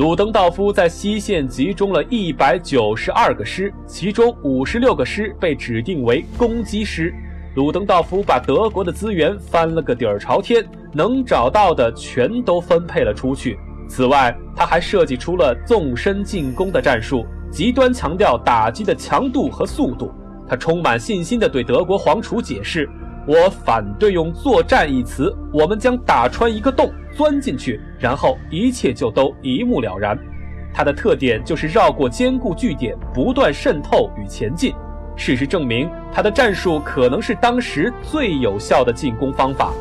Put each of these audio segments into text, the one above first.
鲁登道夫在西线集中了一百九十二个师，其中五十六个师被指定为攻击师。鲁登道夫把德国的资源翻了个底儿朝天，能找到的全都分配了出去。此外，他还设计出了纵深进攻的战术，极端强调打击的强度和速度。他充满信心地对德国皇储解释：“我反对用作战一词，我们将打穿一个洞，钻进去，然后一切就都一目了然。”它的特点就是绕过坚固据点，不断渗透与前进。事实证明，它的战术可能是当时最有效的进攻方法。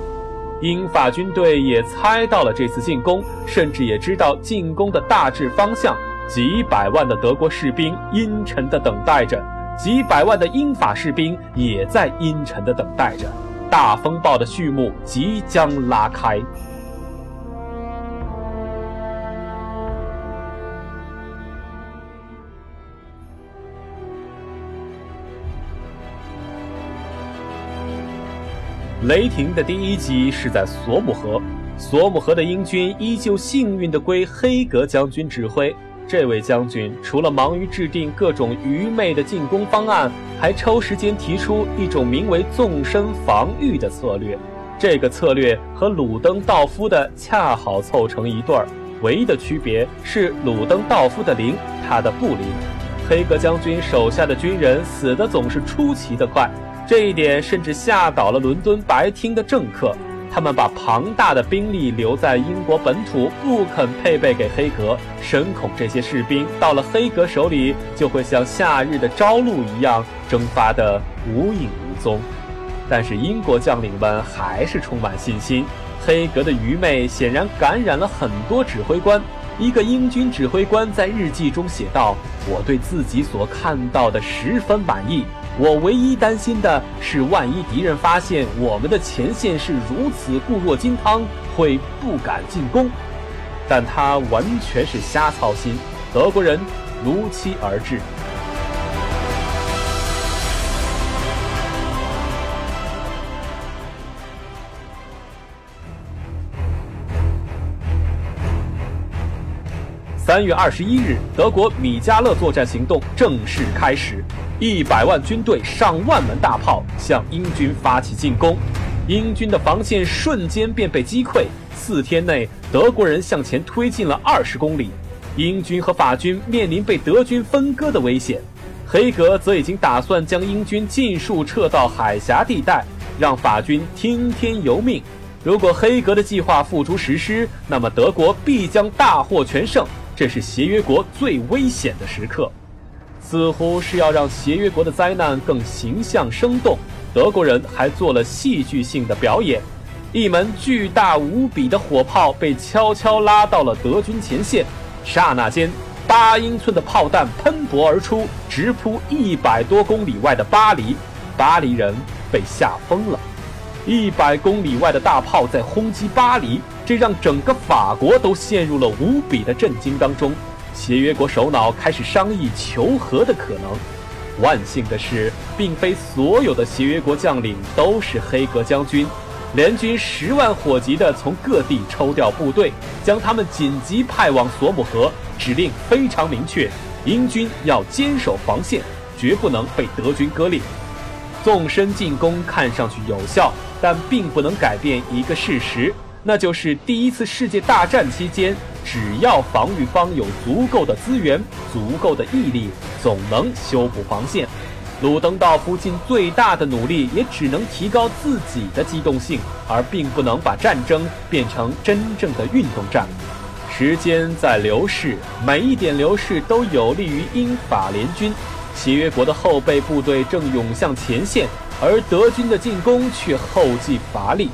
英法军队也猜到了这次进攻，甚至也知道进攻的大致方向。几百万的德国士兵阴沉地等待着，几百万的英法士兵也在阴沉的等待着。大风暴的序幕即将拉开。雷霆的第一击是在索姆河，索姆河的英军依旧幸运地归黑格将军指挥。这位将军除了忙于制定各种愚昧的进攻方案，还抽时间提出一种名为“纵深防御”的策略。这个策略和鲁登道夫的恰好凑成一对儿，唯一的区别是鲁登道夫的灵，他的不灵。黑格将军手下的军人死的总是出奇的快。这一点甚至吓倒了伦敦白厅的政客，他们把庞大的兵力留在英国本土，不肯配备给黑格，深恐这些士兵到了黑格手里就会像夏日的朝露一样蒸发得无影无踪。但是英国将领们还是充满信心。黑格的愚昧显然感染了很多指挥官。一个英军指挥官在日记中写道：“我对自己所看到的十分满意。”我唯一担心的是，万一敌人发现我们的前线是如此固若金汤，会不敢进攻。但他完全是瞎操心。德国人如期而至。三月二十一日，德国米加勒作战行动正式开始。一百万军队、上万门大炮向英军发起进攻，英军的防线瞬间便被击溃。四天内，德国人向前推进了二十公里，英军和法军面临被德军分割的危险。黑格则已经打算将英军尽数撤到海峡地带，让法军听天由命。如果黑格的计划付诸实施，那么德国必将大获全胜。这是协约国最危险的时刻。似乎是要让协约国的灾难更形象生动，德国人还做了戏剧性的表演。一门巨大无比的火炮被悄悄拉到了德军前线，刹那间，八英寸的炮弹喷薄而出，直扑一百多公里外的巴黎。巴黎人被吓疯了，一百公里外的大炮在轰击巴黎，这让整个法国都陷入了无比的震惊当中。协约国首脑开始商议求和的可能。万幸的是，并非所有的协约国将领都是黑格将军。联军十万火急地从各地抽调部队，将他们紧急派往索姆河。指令非常明确：英军要坚守防线，绝不能被德军割裂。纵深进攻看上去有效，但并不能改变一个事实，那就是第一次世界大战期间。只要防御方有足够的资源、足够的毅力，总能修补防线。鲁登道夫尽最大的努力，也只能提高自己的机动性，而并不能把战争变成真正的运动战。时间在流逝，每一点流逝都有利于英法联军。协约国的后备部队正涌向前线，而德军的进攻却后继乏力。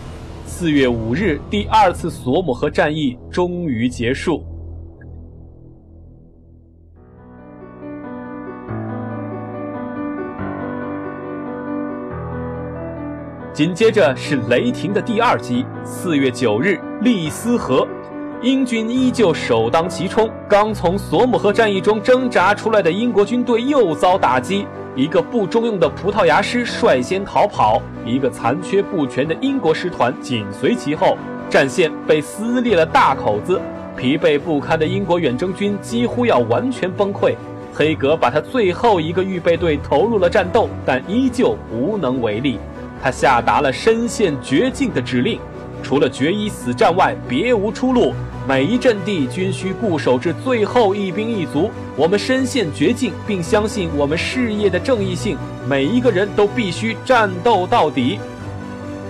四月五日，第二次索姆河战役终于结束。紧接着是雷霆的第二击。四月九日，利斯河，英军依旧首当其冲。刚从索姆河战役中挣扎出来的英国军队又遭打击。一个不中用的葡萄牙师率先逃跑，一个残缺不全的英国师团紧随其后，战线被撕裂了大口子。疲惫不堪的英国远征军几乎要完全崩溃。黑格把他最后一个预备队投入了战斗，但依旧无能为力。他下达了身陷绝境的指令，除了决一死战外，别无出路。每一阵地均需固守至最后一兵一卒。我们身陷绝境，并相信我们事业的正义性。每一个人都必须战斗到底。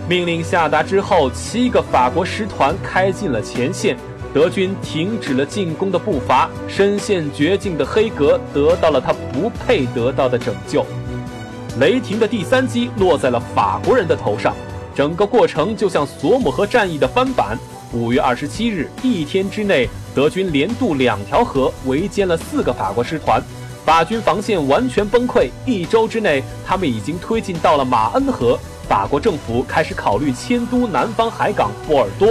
命令下达之后，七个法国师团开进了前线。德军停止了进攻的步伐，身陷绝境的黑格得到了他不配得到的拯救。雷霆的第三击落在了法国人的头上，整个过程就像索姆河战役的翻版。五月二十七日，一天之内，德军连渡两条河，围歼了四个法国师团，法军防线完全崩溃。一周之内，他们已经推进到了马恩河，法国政府开始考虑迁都南方海港波尔多。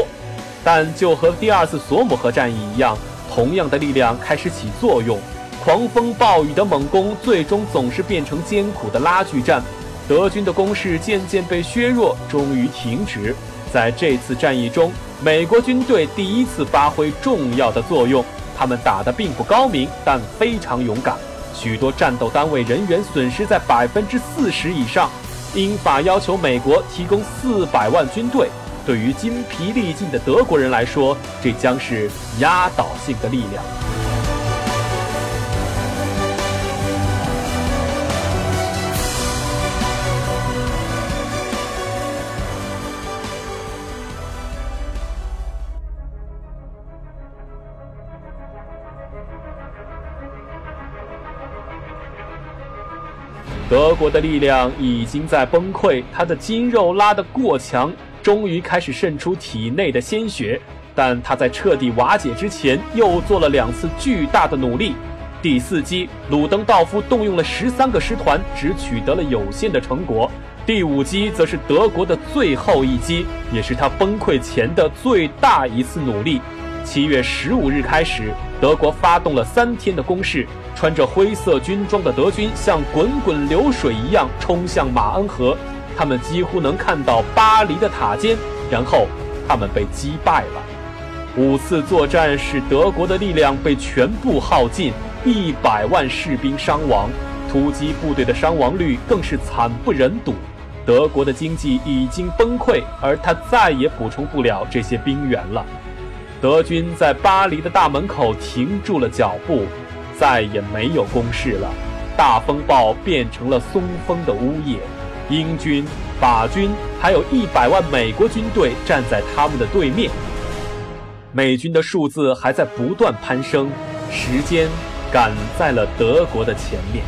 但就和第二次索姆河战役一样，同样的力量开始起作用。狂风暴雨的猛攻，最终总是变成艰苦的拉锯战。德军的攻势渐渐被削弱，终于停止。在这次战役中，美国军队第一次发挥重要的作用。他们打得并不高明，但非常勇敢。许多战斗单位人员损失在百分之四十以上。英法要求美国提供四百万军队。对于筋疲力尽的德国人来说，这将是压倒性的力量。德国的力量已经在崩溃，他的筋肉拉得过强。终于开始渗出体内的鲜血，但他在彻底瓦解之前又做了两次巨大的努力。第四击，鲁登道夫动用了十三个师团，只取得了有限的成果。第五击则是德国的最后一击，也是他崩溃前的最大一次努力。七月十五日开始，德国发动了三天的攻势，穿着灰色军装的德军像滚滚流水一样冲向马恩河。他们几乎能看到巴黎的塔尖，然后他们被击败了。五次作战使德国的力量被全部耗尽，一百万士兵伤亡，突击部队的伤亡率更是惨不忍睹。德国的经济已经崩溃，而他再也补充不了这些兵员了。德军在巴黎的大门口停住了脚步，再也没有攻势了。大风暴变成了松风的呜咽。英军、法军，还有一百万美国军队站在他们的对面。美军的数字还在不断攀升，时间赶在了德国的前面。